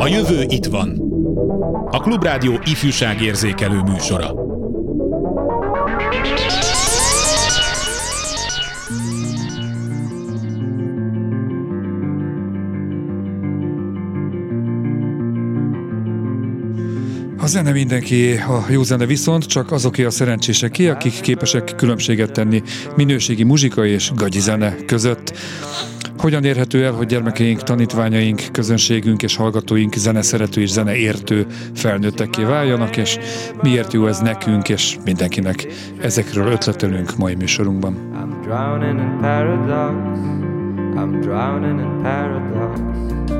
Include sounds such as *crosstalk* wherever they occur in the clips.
A jövő itt van. A Klubrádió ifjúságérzékelő műsora. A zene mindenki, a jó zene viszont csak azoké a szerencséseké, akik képesek különbséget tenni minőségi muzsika és gagyi zene között. Hogyan érhető el, hogy gyermekeink, tanítványaink, közönségünk és hallgatóink zeneszerető és zeneértő felnőttekké váljanak, és miért jó ez nekünk és mindenkinek? Ezekről ötletelünk mai műsorunkban. I'm drowning in paradox. I'm drowning in paradox.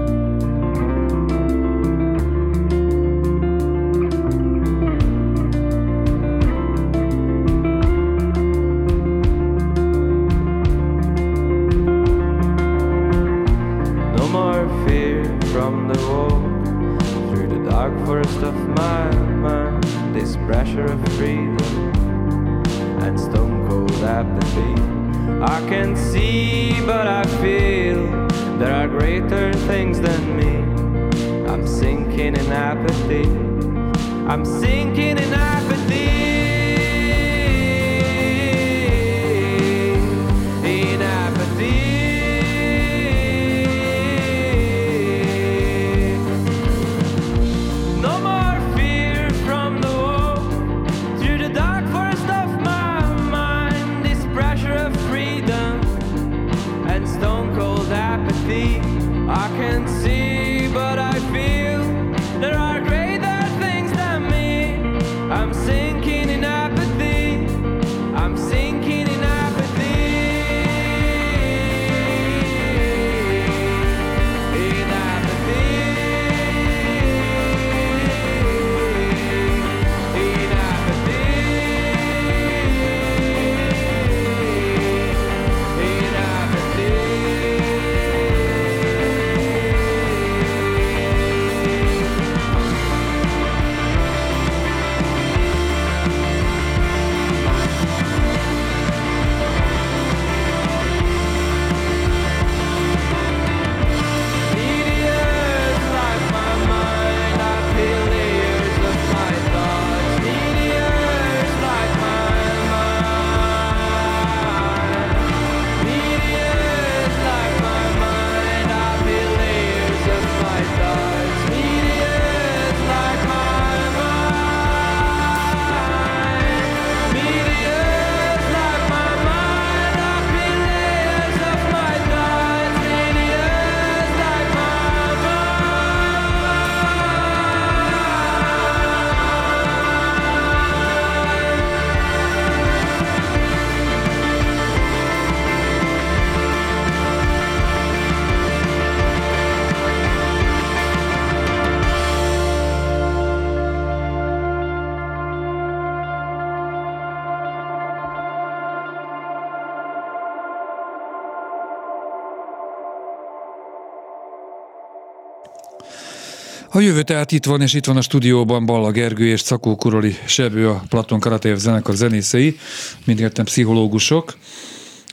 A jövő tehát itt van, és itt van a stúdióban Balla Gergő és Cakó Kuroli Sebő, a Platon Karatev zenekar zenészei, mindketten pszichológusok.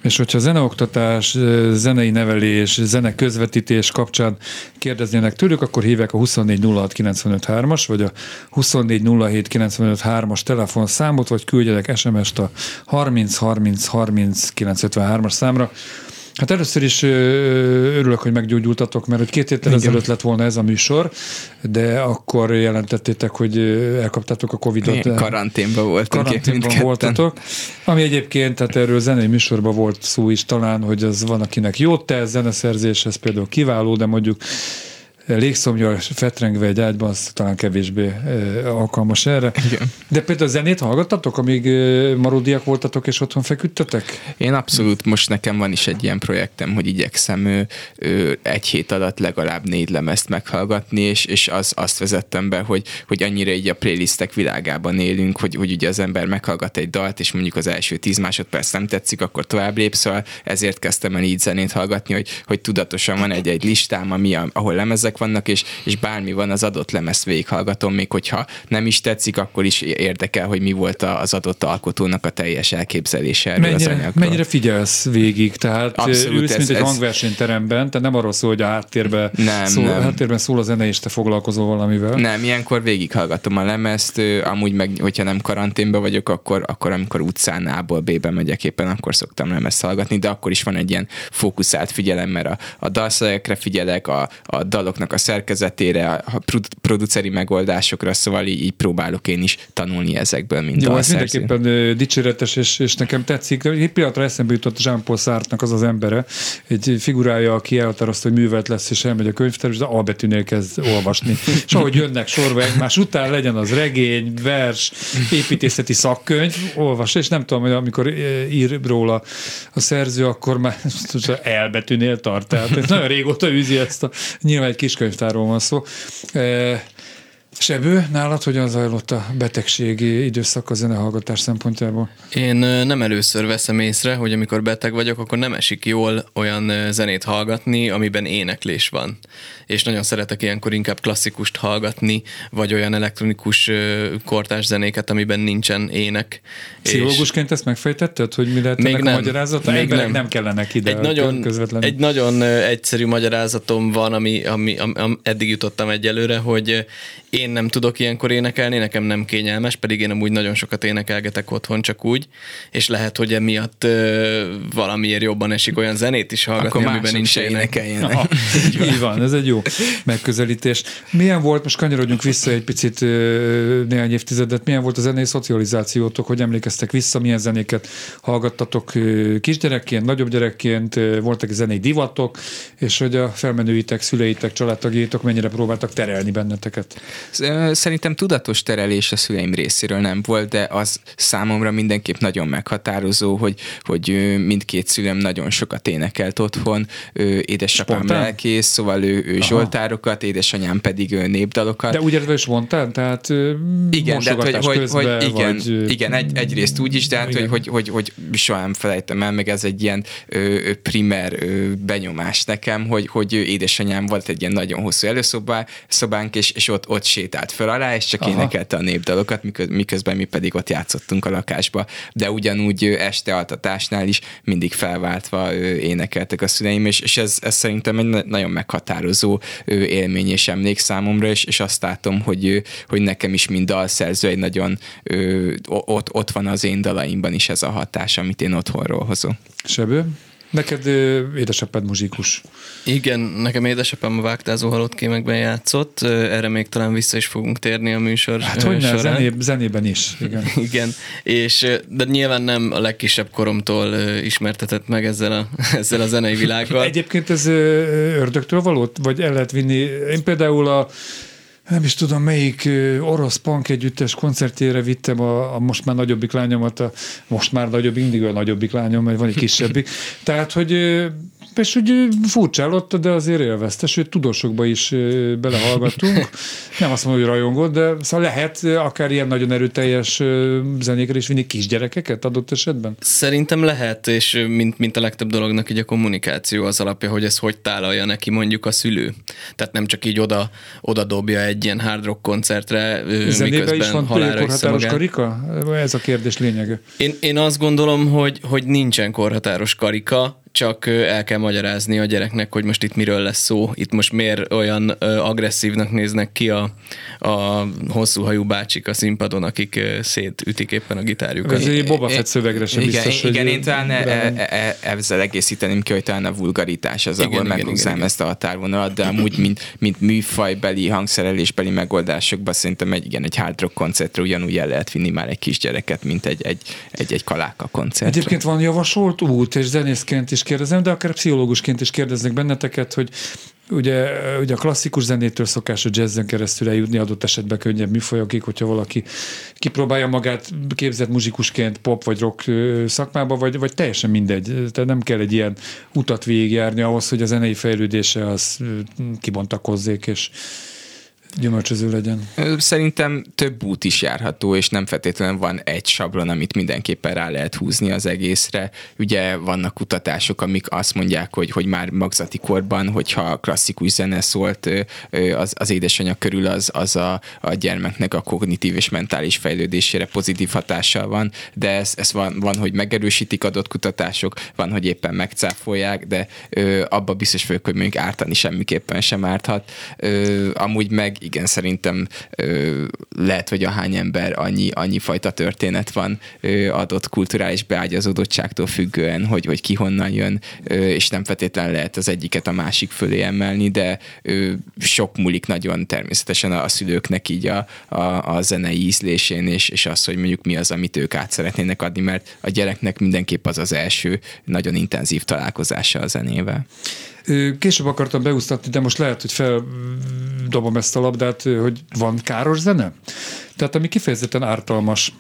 És hogyha zeneoktatás, zenei nevelés, zene közvetítés kapcsán kérdeznének tőlük, akkor hívják a 2406953-as, vagy a 2407953-as telefonszámot, vagy küldjenek SMS-t a 30 30 30 953-as számra. Hát először is örülök, hogy meggyógyultatok, mert hogy két héttel ezelőtt lett volna ez a műsor, de akkor jelentettétek, hogy elkaptátok a Covid-ot. Én karanténban voltunk. Karanténban voltatok. Ami egyébként, tehát erről zenei műsorban volt szó is talán, hogy az van, akinek jót tesz, zeneszerzés, ez például kiváló, de mondjuk légszomnyal fetrengve egy ágyban, az talán kevésbé alkalmas erre. Igen. De például a zenét hallgattatok, amíg marodiak voltatok és otthon feküdtetek? Én abszolút, most nekem van is egy ilyen projektem, hogy igyekszem ő, ő, egy hét alatt legalább négy lemezt meghallgatni, és, és az, azt vezettem be, hogy, hogy annyira így a playlistek világában élünk, hogy, hogy ugye az ember meghallgat egy dalt, és mondjuk az első tíz másodperc nem tetszik, akkor tovább lép, szóval ezért kezdtem el így zenét hallgatni, hogy, hogy tudatosan van egy-egy listám, ami, ahol lemezek szerződések vannak, és, és bármi van, az adott lemezt végighallgatom, még hogyha nem is tetszik, akkor is érdekel, hogy mi volt az adott alkotónak a teljes elképzelése erről mennyire, az anyagról. Mennyire figyelsz végig? Tehát Abszolút, ülsz, ez, mint egy ez... hangversenyteremben, tehát nem arról szól, hogy a háttérben, nem, szól, nem. háttérben szól a zene, és te foglalkozol valamivel. Nem, ilyenkor végighallgatom a lemezt, amúgy meg, hogyha nem karanténban vagyok, akkor, akkor amikor utcán A-ból B-be megyek éppen, akkor szoktam lemezt hallgatni, de akkor is van egy ilyen fókuszált figyelem, mert a, a dalszövegekre figyelek, a, a daloknak a szerkezetére, a produceri megoldásokra, szóval így, így próbálok én is tanulni ezekből, mint Jó, ez mindenképpen dicséretes, és, és nekem tetszik. Egy pillanatra eszembe jutott Jean-Paul Sartre-nak az az embere, egy figurája, aki elhatározta, hogy művelt lesz, és elmegy a könyvtár, és A betűnél kezd olvasni. És ahogy jönnek sorba egymás után, legyen az regény, vers, építészeti szakkönyv, olvas, és nem tudom, hogy amikor ír róla a szerző, akkor már *laughs* elbetűnél tart. Tehát nagyon régóta űzi ezt a, nyilván egy kiskönyvtárról van szó. Sebő, nálad hogyan zajlott a betegségi időszak a zenehallgatás szempontjából? Én nem először veszem észre, hogy amikor beteg vagyok, akkor nem esik jól olyan zenét hallgatni, amiben éneklés van. És nagyon szeretek ilyenkor inkább klasszikust hallgatni, vagy olyan elektronikus kortás zenéket, amiben nincsen ének. Pszichológusként ezt megfejtetted, hogy mi lehet még ennek nem, a magyarázata? Még nem. nem kellenek ide egy nagyon, közvetlenül. egy nagyon egyszerű magyarázatom van, ami, ami, ami, ami eddig jutottam egyelőre, hogy én nem tudok ilyenkor énekelni, nekem nem kényelmes, pedig én amúgy nagyon sokat énekelgetek otthon csak úgy, és lehet, hogy emiatt ö, valamiért jobban esik olyan zenét is hallgatni, Akkor amiben nincs énekeljen. Aha, így van, ez egy jó megközelítés. Milyen volt, most kanyarodjunk vissza egy picit néhány évtizedet, milyen volt a zenei szocializációtok, hogy emlékeztek vissza, milyen zenéket hallgattatok kisgyerekként, nagyobb gyerekként, voltak zenei divatok, és hogy a felmenőitek, szüleitek, családtagjaitok mennyire próbáltak terelni benneteket? Szerintem tudatos terelés a szüleim részéről nem volt, de az számomra mindenképp nagyon meghatározó, hogy, hogy mindkét szülem nagyon sokat énekelt otthon, édesapám Spontán? lelkész, szóval ő, ő zsoltárokat, édesanyám pedig népdalokat. De úgy értve spontán, tehát igen, de hogy, hogy, hogy igen, vagy, igen egy, egyrészt úgy is, de hát, hogy, hogy, hogy, hogy soha nem felejtem el, meg ez egy ilyen ö, primer ö, benyomás nekem, hogy, hogy édesanyám volt egy ilyen nagyon hosszú előszobánk, és, és ott, ott sétált föl alá, és csak Aha. énekelte a népdalokat, miközben mi pedig ott játszottunk a lakásba. De ugyanúgy este altatásnál is mindig felváltva énekeltek a szüleim, és, és ez, ez szerintem egy nagyon meghatározó élmény és emlék számomra, és, és azt látom, hogy, hogy nekem is mind dalszerző egy nagyon ott, ott van az én dalaimban is ez a hatás, amit én otthonról hozok. Sebő? Neked édesapád muzsikus. Igen, nekem édesapám a vágtázó halott kémekben játszott, erre még talán vissza is fogunk térni a műsor Hát hogy ne, zené, zenében is. Igen. *laughs* igen, és de nyilván nem a legkisebb koromtól ismertetett meg ezzel a, *laughs* ezzel a zenei világgal. Egyébként ez ördögtől való, vagy el lehet vinni? Én például a nem is tudom, melyik orosz punk együttes koncertjére vittem a, a most már nagyobbik lányomat, a most már nagyobb, mindig a nagyobbik lányom, mert van egy kisebbik. Tehát, hogy és úgy furcsálott, de azért élvezte, sőt tudósokba is belehallgattunk. *laughs* Nem azt mondom, hogy rajongott, de szóval lehet akár ilyen nagyon erőteljes zenékre is vinni kisgyerekeket adott esetben? Szerintem lehet, és mint, mint a legtöbb dolognak így a kommunikáció az alapja, hogy ez hogy tálalja neki mondjuk a szülő. Tehát nem csak így oda, oda dobja egy ilyen hard rock koncertre, Zenébe miközben is van halára korhatáros karika? Ez a kérdés lényege. Én, én azt gondolom, hogy, hogy nincsen korhatáros karika, csak el kell magyarázni a gyereknek, hogy most itt miről lesz szó, itt most miért olyan agresszívnak néznek ki a, a hosszú hajú bácsik a színpadon, akik szétütik éppen a gitárjukat. Ez egy Boba Fett szövegre sem igen, biztos, Igen, hogy én talán e, e, e, ezzel egészíteném ki, hogy talán a vulgaritás az, igen, ahol igen, ezt a határvonalat, de amúgy, mint, mint műfajbeli, hangszerelésbeli megoldásokban szerintem egy, igen, egy hard rock koncertre ugyanúgy el lehet vinni már egy kisgyereket, mint egy, egy, egy, egy kaláka koncertre. Egyébként van javasolt út, és zenészként is kérdezem, de akár pszichológusként is kérdeznek benneteket, hogy Ugye, ugye a klasszikus zenétől szokás a jazzen keresztül eljutni adott esetben könnyebb műfajokig, hogyha valaki kipróbálja magát képzett muzsikusként pop vagy rock szakmába, vagy, vagy teljesen mindegy. Tehát nem kell egy ilyen utat végigjárni ahhoz, hogy a zenei fejlődése az kibontakozzék, és gyümölcsöző legyen? Szerintem több út is járható, és nem feltétlenül van egy sablon, amit mindenképpen rá lehet húzni az egészre. Ugye vannak kutatások, amik azt mondják, hogy, hogy már magzati korban, hogyha klasszikus zene szólt az, az édesanyja körül, az, az a, a gyermeknek a kognitív és mentális fejlődésére pozitív hatással van, de ez, ez van, van, hogy megerősítik adott kutatások, van, hogy éppen megcáfolják, de abba biztos vagyok, hogy mondjuk ártani semmiképpen sem árthat. Ö, amúgy meg igen, szerintem ö, lehet, hogy a hány ember annyi, annyi fajta történet van ö, adott kulturális beágyazódottságtól függően, hogy, hogy ki honnan jön, ö, és nem feltétlenül lehet az egyiket a másik fölé emelni, de ö, sok múlik nagyon természetesen a, a szülőknek így a, a, a zenei ízlésén, és, és az, hogy mondjuk mi az, amit ők át szeretnének adni, mert a gyereknek mindenképp az az első nagyon intenzív találkozása a zenével. Később akartam beúsztatni, de most lehet, hogy feldobom ezt a labdát, hogy van káros zene? Tehát ami kifejezetten ártalmas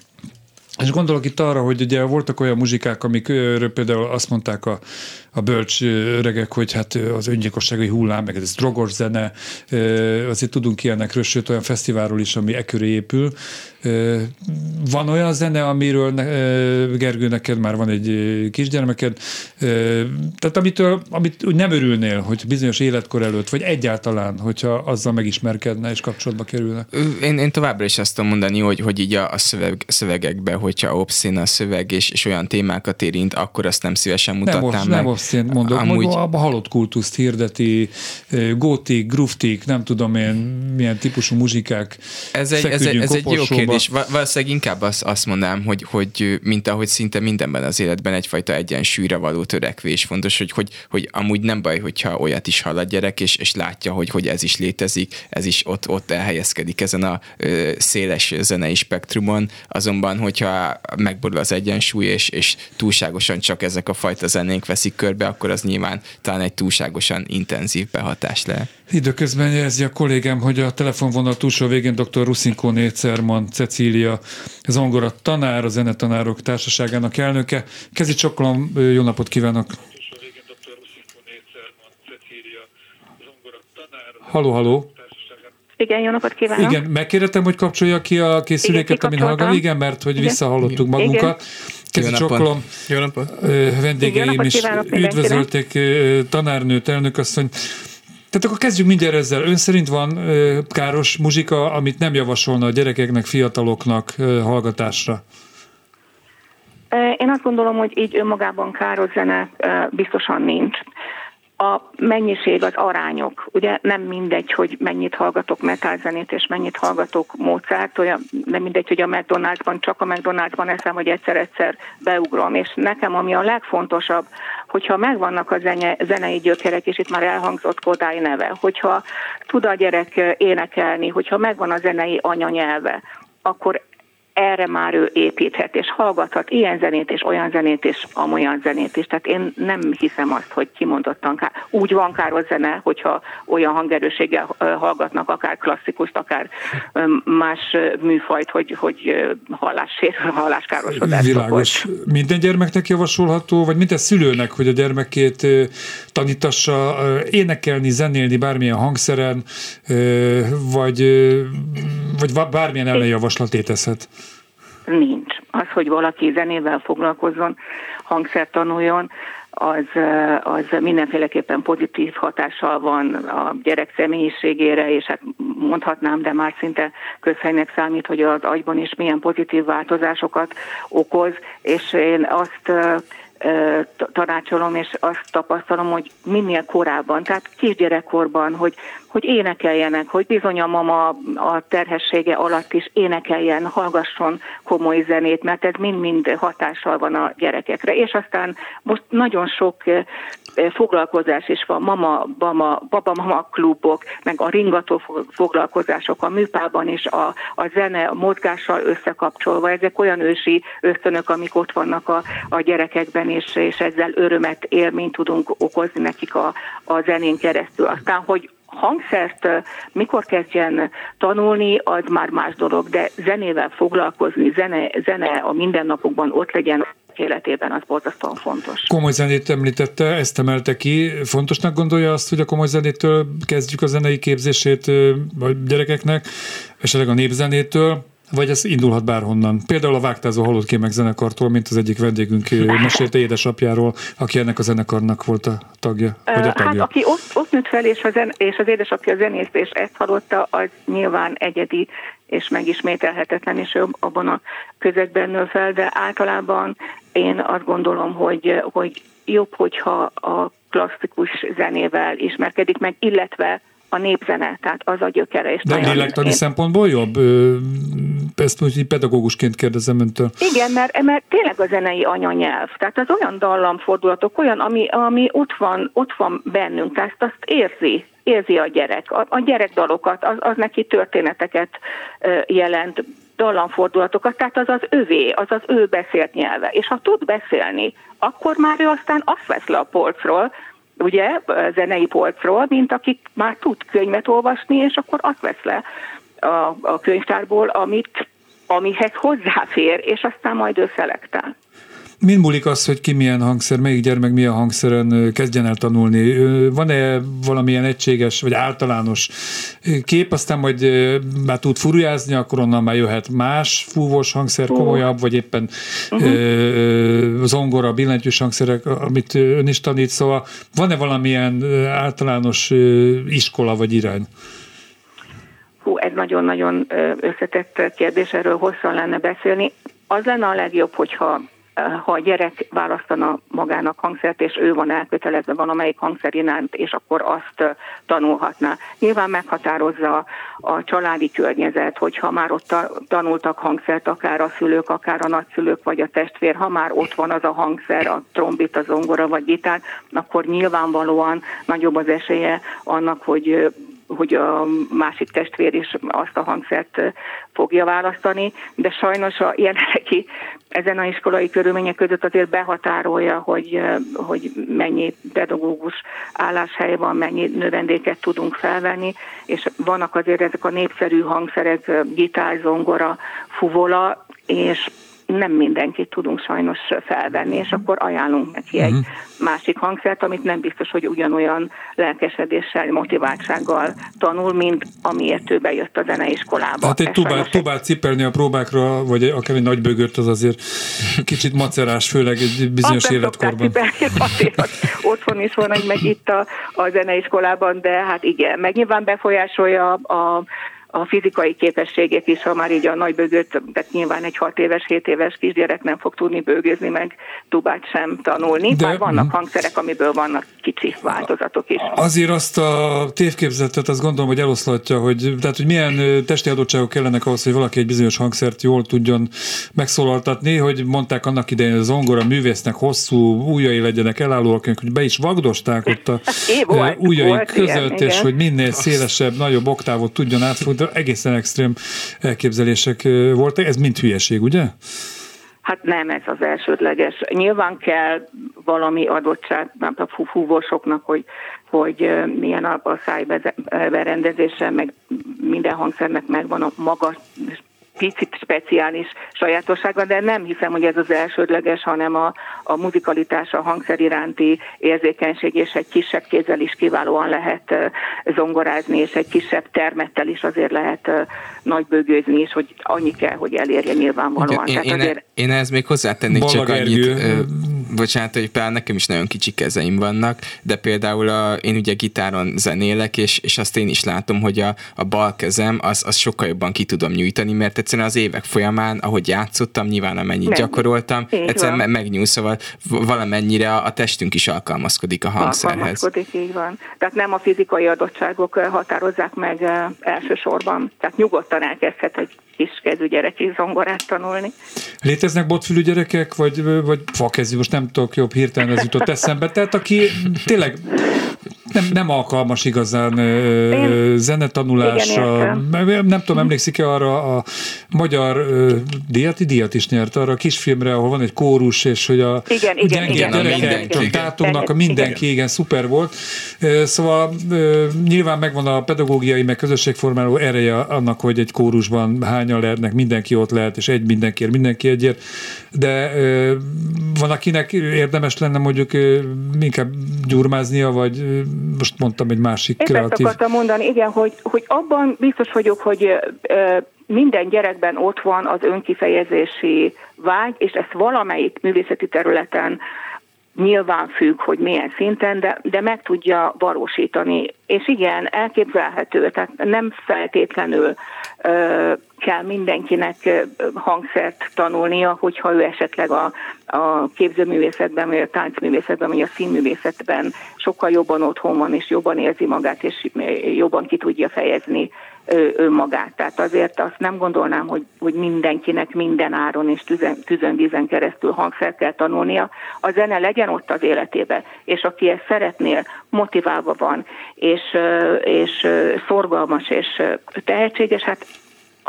és gondolok itt arra, hogy ugye voltak olyan muzsikák, amik például azt mondták a, a bölcs öregek, hogy hát az öngyilkossági hullám, meg ez drogos zene, azért tudunk ilyenekről, sőt olyan fesztiválról is, ami e köré épül. Van olyan zene, amiről Gergő, neked már van egy kisgyermeked, tehát amitől, amit úgy nem örülnél, hogy bizonyos életkor előtt, vagy egyáltalán, hogyha azzal megismerkedne és kapcsolatba kerülne. Én, én továbbra is azt tudom mondani, hogy, hogy így a, a szöveg, szövegekben, hogyha obszín a szöveg és, és olyan témákat érint, akkor azt nem szívesen mutatnám nem, meg. Nem obszín, mondok, Amúgy... a halott kultuszt hirdeti, gótik, gruftik, nem tudom én, milyen típusú muzsikák. Ez egy, ez egy, ez egy jó kérdés. Valószínűleg inkább azt, azt mondanám, hogy, hogy mint ahogy szinte mindenben az életben egyfajta egyensúlyra való törekvés fontos, hogy, hogy, hogy amúgy nem baj, hogyha olyat is hall a gyerek, és, és látja, hogy, hogy ez is létezik, ez is ott, ott elhelyezkedik ezen a ö, széles zenei spektrumon, azonban, hogyha megborul az egyensúly, és, és túlságosan csak ezek a fajta zenénk veszik körbe, akkor az nyilván talán egy túlságosan intenzív behatás lehet. Időközben jelzi a kollégám, hogy a telefonvonal túlsó végén dr. Ruszinkó Nécerman Cecília, zongora tanár, a Zenetanárok Társaságának elnöke. Kezi csokolom, jó napot kívánok! Halló, halló! Igen, jó napot kívánok! Igen, megkérdettem, hogy kapcsolja ki a készüléket, amin hallgat. Igen, mert hogy visszahallottuk magunkat. Kezi csokolom. Jó napot! Vendégeim is üdvözölték tanárnőt, elnökasszony. Tehát akkor kezdjük mindjárt ezzel. Ön szerint van káros muzsika, amit nem javasolna a gyerekeknek, fiataloknak hallgatásra? Én azt gondolom, hogy így önmagában káros zene biztosan nincs a mennyiség, az arányok. Ugye nem mindegy, hogy mennyit hallgatok metalzenét, és mennyit hallgatok Mozart, olyan nem mindegy, hogy a McDonald'sban, csak a McDonald'sban eszem, hogy egyszer-egyszer beugrom. És nekem ami a legfontosabb, hogyha megvannak a zene, zenei gyökerek, és itt már elhangzott Kodály neve, hogyha tud a gyerek énekelni, hogyha megvan a zenei anyanyelve, akkor erre már ő építhet, és hallgathat ilyen zenét, és olyan zenét, és amolyan zenét is. Tehát én nem hiszem azt, hogy kimondottan ká- úgy van káros zene, hogyha olyan hangerőséggel hallgatnak, akár klasszikust, akár más műfajt, hogy, hogy hallássérül, halláskárosodás. Világos. Volt. Minden gyermeknek javasolható, vagy minden szülőnek, hogy a gyermekét tanítassa énekelni, zenélni bármilyen hangszeren, vagy, vagy bármilyen ellenjavaslat étezhet? nincs. Az, hogy valaki zenével foglalkozzon, hangszert tanuljon, az, az mindenféleképpen pozitív hatással van a gyerek személyiségére, és hát mondhatnám, de már szinte közhelynek számít, hogy az agyban is milyen pozitív változásokat okoz, és én azt tanácsolom, és azt tapasztalom, hogy minél korábban, tehát kisgyerekkorban, hogy, hogy énekeljenek, hogy bizony a mama a terhessége alatt is énekeljen, hallgasson komoly zenét, mert ez mind-mind hatással van a gyerekekre. És aztán most nagyon sok foglalkozás is van, mama, mama, baba-mama klubok, meg a ringató foglalkozások a műpában is, a, a zene a mozgással összekapcsolva. Ezek olyan ősi ösztönök, amik ott vannak a, a gyerekekben, és, és ezzel örömet, élményt tudunk okozni nekik a, a zenén keresztül. Aztán, hogy hangszert mikor kezdjen tanulni, az már más dolog, de zenével foglalkozni, zene, zene a mindennapokban ott legyen életében az borzasztóan fontos. Komoly zenét említette, ezt emelte ki. Fontosnak gondolja azt, hogy a komoly zenétől kezdjük a zenei képzését a gyerekeknek, esetleg a népzenétől, vagy ez indulhat bárhonnan. Például a Vágtázó Halott Kémek zenekartól, mint az egyik vendégünk *laughs* mesélte édesapjáról, aki ennek a zenekarnak volt a tagja. Vagy a tagja. Hát aki ott, ott nőtt fel, és, a zen, és az édesapja zenész, és ezt hallotta, az nyilván egyedi és megismételhetetlen, és ő abban a közegben nő fel, de általában én azt gondolom, hogy, hogy jobb, hogyha a klasszikus zenével ismerkedik meg, illetve a népzene, tehát az a gyökere. És De lélektani szempontból jobb? Ezt így pedagógusként kérdezem öntől. Igen, mert, mert tényleg a zenei anyanyelv. Tehát az olyan dallamfordulatok, olyan, ami, ami ott, van, ott van bennünk, tehát azt érzi, érzi a gyerek. A, a gyerekdalokat, az, az neki történeteket jelent, dallamfordulatokat, tehát az az övé, az az ő beszélt nyelve. És ha tud beszélni, akkor már ő aztán azt vesz le a polcról, ugye, zenei polcról, mint akik már tud könyvet olvasni, és akkor azt vesz le a, a könyvtárból, amit, amihez hozzáfér, és aztán majd ő szelektál. Mind múlik az, hogy ki milyen hangszer, melyik gyermek milyen hangszeren kezdjen el tanulni? Van-e valamilyen egységes vagy általános kép, aztán majd már tud furujázni, akkor onnan már jöhet más fúvós hangszer, komolyabb, vagy éppen uh-huh. zongora, billentyűs hangszerek, amit ön is tanít, szóval van-e valamilyen általános iskola vagy irány? Hú, ez nagyon-nagyon összetett kérdés, erről hosszan lenne beszélni. Az lenne a legjobb, hogyha ha a gyerek választana magának hangszert, és ő van elkötelezve valamelyik hangszer iránt, és akkor azt tanulhatná. Nyilván meghatározza a családi környezet, hogyha már ott tanultak hangszert, akár a szülők, akár a nagyszülők, vagy a testvér, ha már ott van az a hangszer, a trombit, a zongora vagy gitár, akkor nyilvánvalóan nagyobb az esélye annak, hogy hogy a másik testvér is azt a hangszert fogja választani, de sajnos a jelenlegi ezen a iskolai körülmények között azért behatárolja, hogy, hogy mennyi pedagógus álláshely van, mennyi növendéket tudunk felvenni, és vannak azért ezek a népszerű hangszerek, gitár, zongora, fuvola, és nem mindenkit tudunk sajnos felvenni, és akkor ajánlunk neki egy uh-huh. másik hangszert, amit nem biztos, hogy ugyanolyan lelkesedéssel, motiváltsággal tanul, mint amiért ő bejött a zeneiskolába. Hát egy tubát, tubát cipelni a próbákra, vagy akár egy nagy bögört, az azért kicsit macerás, főleg egy bizonyos Azt életkorban. Azért otthon is van, meg itt a, a zeneiskolában, de hát igen, meg nyilván befolyásolja a a fizikai képességét is, ha már így a nagy bőgőt, tehát nyilván egy 6 éves, 7 éves kisgyerek nem fog tudni bőgőzni, meg tubát sem tanulni. De, Bár vannak hangszerek, amiből vannak kicsi változatok is. Azért azt a tévképzetet azt gondolom, hogy eloszlatja, hogy, tehát, hogy milyen testi adottságok kellenek ahhoz, hogy valaki egy bizonyos hangszert jól tudjon megszólaltatni, hogy mondták annak idején, hogy az zongora művésznek hosszú ujjai legyenek elállóak, hogy be is vagdosták ott a *laughs* ujjai között, ilyen, és igen. hogy minél szélesebb, nagyobb oktávot tudjon átfutni egészen extrém elképzelések voltak. Ez mind hülyeség, ugye? Hát nem ez az elsődleges. Nyilván kell valami adottság a fúvósoknak, hogy, hogy milyen a szájberendezése, meg minden hangszernek megvan a maga picit speciális sajátossága, de nem hiszem, hogy ez az elsődleges, hanem a, a muzikalitás, a hangszer iránti érzékenység, és egy kisebb kézzel is kiválóan lehet zongorázni, és egy kisebb termettel is azért lehet nagybőgőzni, és hogy annyi kell, hogy elérje nyilvánvalóan. Én, Tehát én, azért... én ehhez még hozzátennék csak annyit, ö, bocsánat, hogy például nekem is nagyon kicsi kezeim vannak, de például a, én ugye gitáron zenélek, és, és azt én is látom, hogy a, a bal kezem, az, az sokkal jobban ki tudom nyújtani, mert egyszerűen az évek folyamán, ahogy játszottam, nyilván amennyit Nem. gyakoroltam, így egyszerűen van. megnyúl, szóval valamennyire a testünk is alkalmazkodik a hangszerhez. Alkalmazkodik, így van. Tehát nem a fizikai adottságok határozzák meg elsősorban. Tehát nyugodtan elkezdhet egy kiskezű gyerek is zongorát tanulni. Léteznek botfülű gyerekek, vagy, vagy fakezű, most nem tudok jobb hirtelen ez jutott eszembe. Tehát aki tényleg nem, nem alkalmas igazán Én... zenetanulásra. Igen, nem tudom, emlékszik-e arra a magyar díjat, díjat is nyert arra a kisfilmre, ahol van egy kórus, és hogy a igen, igen, igen, gyerekek csak tátognak, a mindenki, igen. igen, szuper volt. Szóval nyilván megvan a pedagógiai, meg közösségformáló ereje annak, hogy egy kórusban hányan lehetnek, mindenki ott lehet, és egy mindenkiért, mindenki egyért, de van, akinek érdemes lenne mondjuk inkább gyurmáznia, vagy most mondtam egy másik Én kreatív... Ezt akartam mondani, igen, hogy, hogy abban biztos vagyok, hogy minden gyerekben ott van az önkifejezési vágy, és ezt valamelyik művészeti területen nyilván függ, hogy milyen szinten, de, de meg tudja valósítani. És igen, elképzelhető, tehát nem feltétlenül ö, kell mindenkinek hangszert tanulnia, hogyha ő esetleg a, a képzőművészetben, vagy a táncművészetben, vagy a színművészetben sokkal jobban otthon van, és jobban érzi magát, és jobban ki tudja fejezni önmagát. Tehát azért azt nem gondolnám, hogy, hogy mindenkinek minden áron és tüzen, tüzön keresztül hangszer kell tanulnia. A zene legyen ott az életébe, és aki ezt szeretnél, motiválva van, és, és szorgalmas, és tehetséges, hát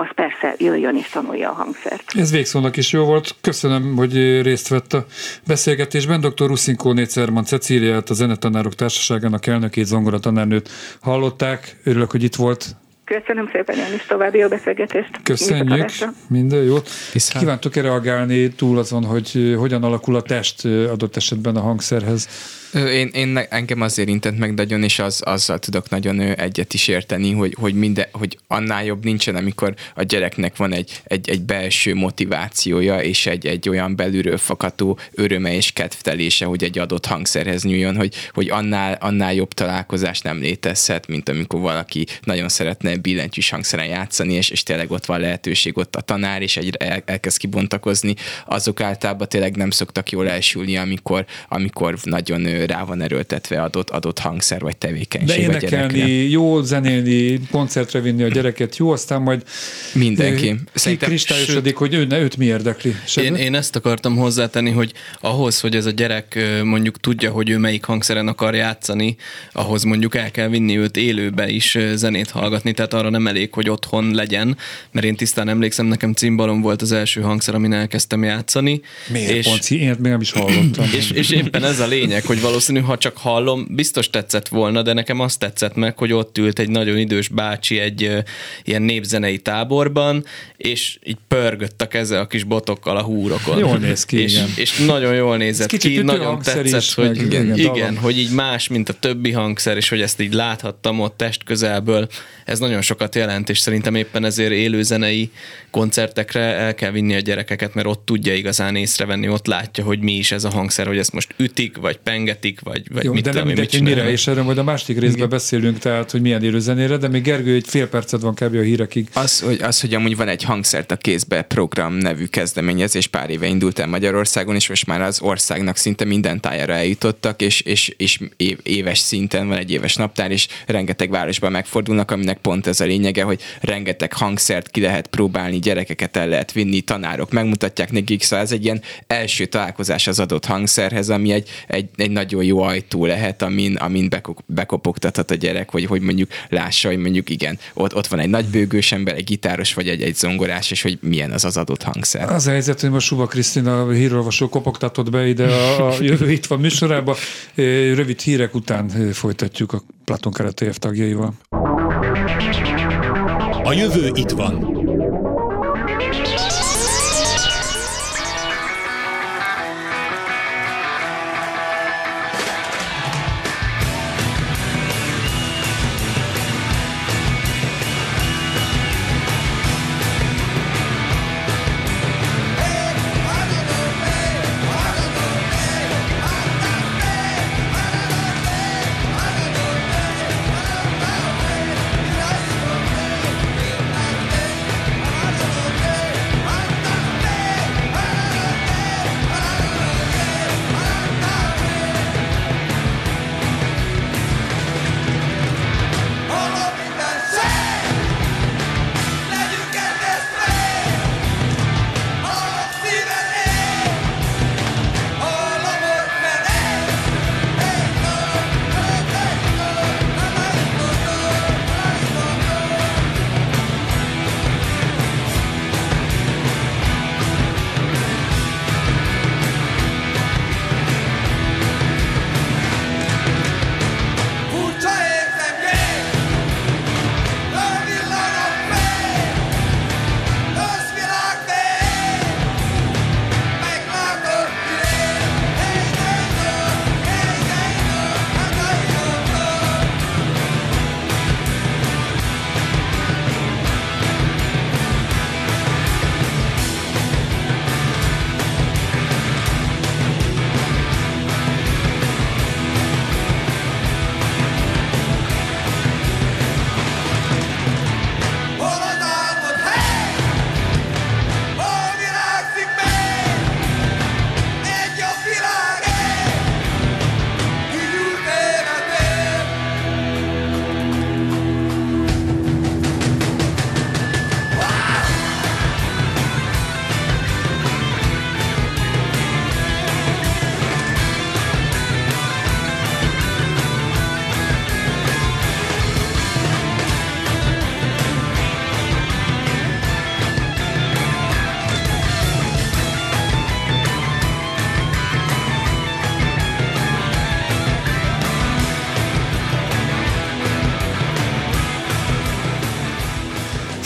az persze jöjjön és tanulja a hangszert. Ez végszónak is jó volt. Köszönöm, hogy részt vett a beszélgetésben. Dr. Ruszinkó Nécerman Cecíliát, a Zenetanárok Társaságának elnökét, zongoratanárnőt hallották. Örülök, hogy itt volt. Köszönöm szépen én is további jó beszélgetést. Köszönjük, minden jót. Viszont. Kívántok-e reagálni túl azon, hogy hogyan alakul a test adott esetben a hangszerhez? Én, én engem az érintett meg nagyon, és az, azzal tudok nagyon egyet is érteni, hogy, hogy, minden, hogy annál jobb nincsen, amikor a gyereknek van egy, egy, egy belső motivációja, és egy, egy olyan belülről fakató öröme és kedvtelése, hogy egy adott hangszerhez nyúljon, hogy, hogy annál, annál jobb találkozás nem létezhet, mint amikor valaki nagyon szeretne billentyűs hangszeren játszani, és, és tényleg ott van lehetőség, ott a tanár, és egy, el, elkezd kibontakozni. Azok általában tényleg nem szoktak jól elsülni, amikor, amikor nagyon rá van erőltetve adott, adott hangszer vagy tevékenység. De énekelni, jó zenélni, koncertre vinni a gyereket, jó, aztán majd mindenki. Szerintem kristályosodik, hogy ő, ne, őt mi érdekli. Én, én ezt akartam hozzátenni, hogy ahhoz, hogy ez a gyerek mondjuk tudja, hogy ő melyik hangszeren akar játszani, ahhoz mondjuk el kell vinni őt élőbe is zenét hallgatni, tehát arra nem elég, hogy otthon legyen, mert én tisztán emlékszem, nekem cimbalom volt az első hangszer, amin elkezdtem játszani. Miért és, pont? Én nem is hallottam. *laughs* És, és éppen ez a lényeg, hogy valószínű, ha csak hallom, biztos tetszett volna, de nekem azt tetszett meg, hogy ott ült egy nagyon idős bácsi egy ilyen népzenei táborban, és így pörgött a keze a kis botokkal a húrokon. Jól néz ki, és, igen. és nagyon jól nézett ki, nagyon tetszett, hogy igen, igen, igen hogy így más, mint a többi hangszer, és hogy ezt így láthattam ott test közelből, ez nagyon sokat jelent, és szerintem éppen ezért élőzenei koncertekre el kell vinni a gyerekeket, mert ott tudja igazán észrevenni, ott látja, hogy mi is ez a hangszer, hogy ezt most ütik, vagy pengetik, vagy, vagy Jó, mit de nem mindegy, hogy mire, és erről majd a másik részben Igen. beszélünk, tehát, hogy milyen élőzenére, de még Gergő, egy fél percet van kb. a hírekig. Az, hogy, az, hogy amúgy van egy hangszert a kézbe program nevű kezdeményezés, pár éve indult el Magyarországon, és most már az országnak szinte minden tájára eljutottak, és, és, és éves szinten van egy éves naptár, és rengeteg városban megfordulnak, aminek pont ez a lényege, hogy rengeteg hangszert ki lehet próbálni, gyerekeket el lehet vinni, tanárok megmutatják nekik, szóval ez egy ilyen első találkozás az adott hangszerhez, ami egy, egy, egy nagyon jó ajtó lehet, amin, amin bekopogtathat a gyerek, hogy, hogy mondjuk lássa, hogy mondjuk igen, ott, ott van egy nagy bőgős ember, egy gitáros vagy egy, egy zongorás, és hogy milyen az az adott hangszer. Az a helyzet, hogy most Suba Krisztina a hírolvasó kopogtatott be ide a, a *laughs* jövő itt van műsorába. Rövid hírek után folytatjuk a Platon Keretőjev tagjaival. A jövő itt van.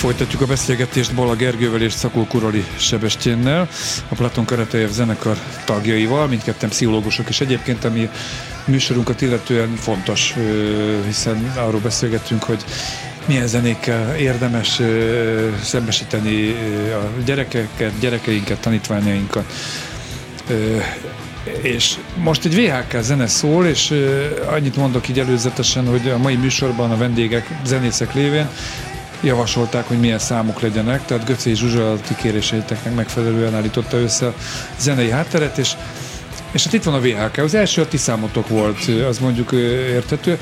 Folytatjuk a beszélgetést Bala Gergővel és Szakó Kurali Sebestyénnel, a Platon Karatejev zenekar tagjaival, mindketten pszichológusok, és egyébként ami műsorunkat illetően fontos, hiszen arról beszélgettünk, hogy milyen zenékkel érdemes szembesíteni a gyerekeket, gyerekeinket, tanítványainkat. És most egy VHK zene szól, és annyit mondok így előzetesen, hogy a mai műsorban a vendégek, zenészek lévén javasolták, hogy milyen számok legyenek, tehát Göcé Zsuzsa ti kéréseiteknek megfelelően állította össze a zenei hátteret, és és hát itt van a VHK. Az első a ti számotok volt, az mondjuk értető.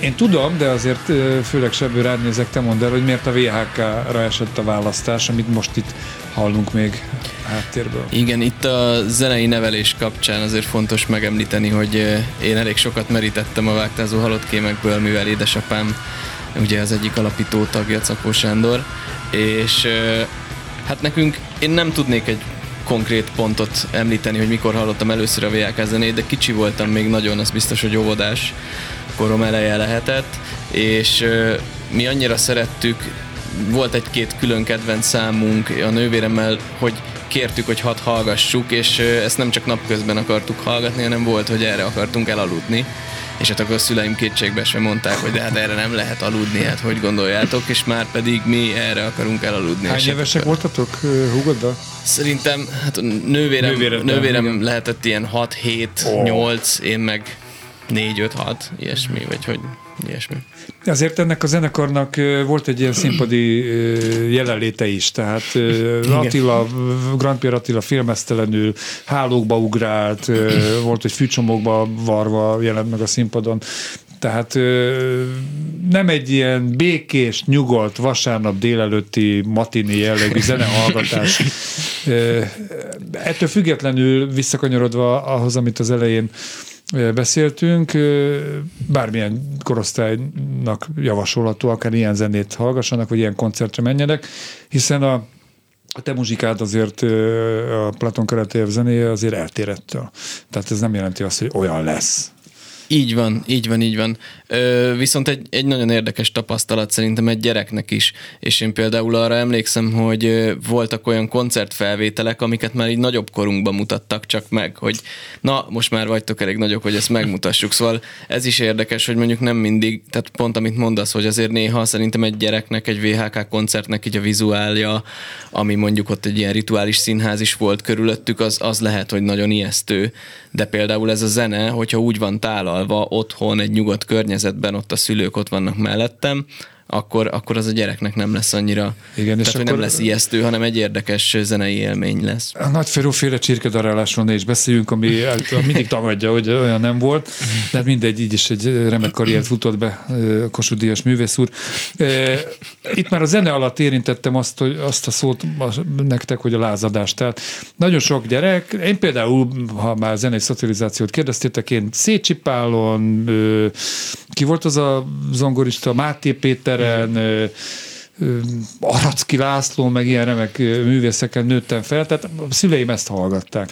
Én tudom, de azért főleg sebből rád nézek, te mondd el, hogy miért a VHK-ra esett a választás, amit most itt hallunk még háttérből. Igen, itt a zenei nevelés kapcsán azért fontos megemlíteni, hogy én elég sokat merítettem a vágtázó halott kémekből, mivel édesapám ugye az egyik alapító tagja, Cakó Sándor, és hát nekünk, én nem tudnék egy konkrét pontot említeni, hogy mikor hallottam először a VLK zenét, de kicsi voltam még nagyon, az biztos, hogy óvodás korom eleje lehetett, és mi annyira szerettük, volt egy-két külön kedvenc számunk a nővéremmel, hogy kértük, hogy hadd hallgassuk, és ezt nem csak napközben akartuk hallgatni, hanem volt, hogy erre akartunk elaludni és hát akkor a szüleim kétségbe sem mondták, hogy de hát erre nem lehet aludni, hát hogy gondoljátok, és már pedig mi erre akarunk elaludni. Hány évesek voltatok húgoddal? Szerintem, hát nővérem, nővérem, nővérem lehetett ilyen 6, 7, oh. 8, én meg 4, 5, 6, ilyesmi, vagy hogy ilyesmi. Azért ennek a zenekarnak volt egy ilyen színpadi jelenléte is, tehát Attila, Grand Pierre Attila filmesztelenül hálókba ugrált, volt, hogy fűcsomókba varva jelent meg a színpadon, tehát nem egy ilyen békés, nyugodt vasárnap délelőtti matini jellegű zenehallgatás. Ettől függetlenül visszakanyarodva ahhoz, amit az elején beszéltünk, bármilyen korosztálynak javasolható, akár ilyen zenét hallgassanak, vagy ilyen koncertre menjenek, hiszen a a te muzsikád azért a Platon Karatejev zenéje azért eltérettől. Tehát ez nem jelenti azt, hogy olyan lesz. Így van, így van, így van. Ö, viszont egy, egy nagyon érdekes tapasztalat szerintem egy gyereknek is, és én például arra emlékszem, hogy voltak olyan koncertfelvételek, amiket már így nagyobb korunkban mutattak csak meg, hogy na, most már vagytok elég nagyok, hogy ezt megmutassuk. Szóval ez is érdekes, hogy mondjuk nem mindig, tehát pont amit mondasz, hogy azért néha szerintem egy gyereknek, egy VHK koncertnek így a vizuálja, ami mondjuk ott egy ilyen rituális színház is volt körülöttük, az, az lehet, hogy nagyon ijesztő. De például ez a zene, hogyha úgy van tálalva otthon, egy nyugodt környezet, környezetben, ott a szülők ott vannak mellettem, akkor, akkor az a gyereknek nem lesz annyira, Igen, és tehát, akkor nem lesz ijesztő, hanem egy érdekes zenei élmény lesz. A nagyferúféle csirkedarálásról ne is beszéljünk, ami mindig tagadja, hogy olyan nem volt, de mindegy, így is egy remek karriert futott be Kossuth Díjas művész úr. Itt már a zene alatt érintettem azt, hogy azt a szót nektek, hogy a lázadás. Tehát nagyon sok gyerek, én például, ha már zenei szocializációt kérdeztétek, én Szécsi Pálon, ki volt az a zongorista, Máté Péter, Péteren, Aracki László, meg ilyen remek művészeken nőttem fel, tehát a szüleim ezt hallgatták.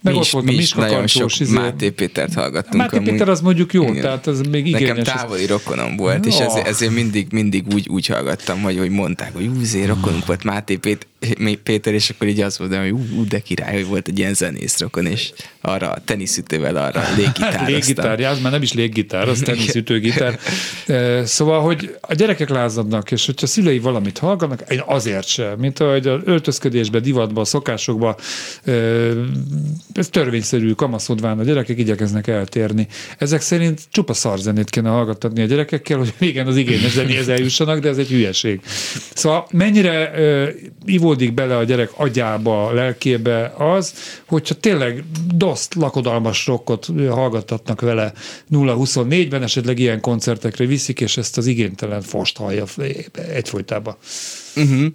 Meg mi ott is, volt mi a Miska nagyon Kancsos, sok izé... Máté Pétert hallgattunk. Máté amúgy. Péter az mondjuk jó, Igen. tehát az még igényes. Nekem távoli rokonom volt, no. és ezért, ezért mindig, mindig úgy, úgy hallgattam, hogy, hogy mondták, hogy úzé, rokonunk volt Máté Péter, Péter, és akkor így azt mondom, hogy ú, de király, hogy volt egy ilyen zenész rokon, és arra a teniszütővel arra léggitároztam. *laughs* léggitár, az már nem is léggitár, az teniszütőgitár. *laughs* Szóval, hogy a gyerekek lázadnak, és hogyha szülei valamit hallgatnak, én azért sem, mint ahogy az öltözködésben, divatban, szokásokban ez törvényszerű kamaszodván a gyerekek igyekeznek eltérni. Ezek szerint csupa szarzenét kéne hallgatni a gyerekekkel, hogy igen, az igényes zenéhez eljussanak, de ez egy hülyeség. Szóval mennyire uh, ivódik bele a gyerek agyába, lelkébe az, hogyha tényleg doszt lakodalmas rockot hallgattatnak vele 0-24-ben, esetleg ilyen koncertekre viszik, és ezt az igénytelen fost hallja egyfolytában. Uh-huh.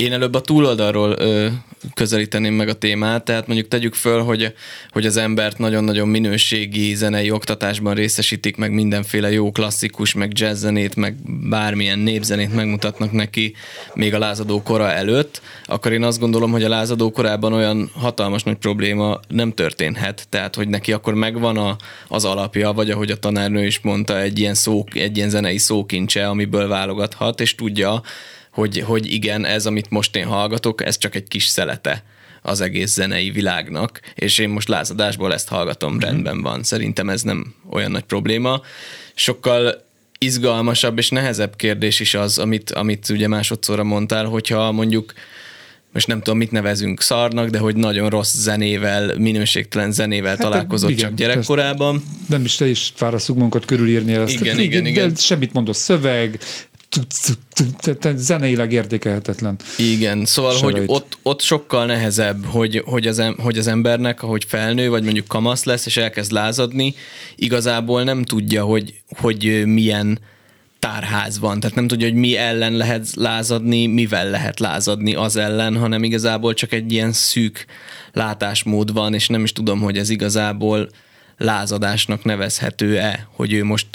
Én előbb a túloldalról ö, közelíteném meg a témát, tehát mondjuk tegyük föl, hogy, hogy az embert nagyon-nagyon minőségi zenei oktatásban részesítik, meg mindenféle jó klasszikus, meg jazzzenét, meg bármilyen népzenét megmutatnak neki még a lázadó kora előtt, akkor én azt gondolom, hogy a lázadó korában olyan hatalmas nagy probléma nem történhet, tehát hogy neki akkor megvan a, az alapja, vagy ahogy a tanárnő is mondta, egy ilyen, szó, egy ilyen zenei szókincse, amiből válogathat, és tudja, hogy, hogy igen, ez, amit most én hallgatok, ez csak egy kis szelete az egész zenei világnak, és én most lázadásból ezt hallgatom, mm-hmm. rendben van. Szerintem ez nem olyan nagy probléma. Sokkal izgalmasabb és nehezebb kérdés is az, amit, amit ugye másodszorra mondtál, hogyha mondjuk most nem tudom, mit nevezünk szarnak, de hogy nagyon rossz zenével, minőségtelen zenével hát, találkozott igen, csak gyerekkorában. Nem is te is fáraszunk magunkat körülírni ezt. Igen, igen, igen, igen. Semmit mondott szöveg, zeneileg értékelhetetlen. Igen, szóval, hogy ott, ott sokkal nehezebb, hogy, hogy, az, hogy az embernek, ahogy felnő, vagy mondjuk kamasz lesz, és elkezd lázadni, igazából nem tudja, hogy, hogy milyen tárház van, tehát nem tudja, hogy mi ellen lehet lázadni, mivel lehet lázadni az ellen, hanem igazából csak egy ilyen szűk látásmód van, és nem is tudom, hogy ez igazából lázadásnak nevezhető-e, hogy ő most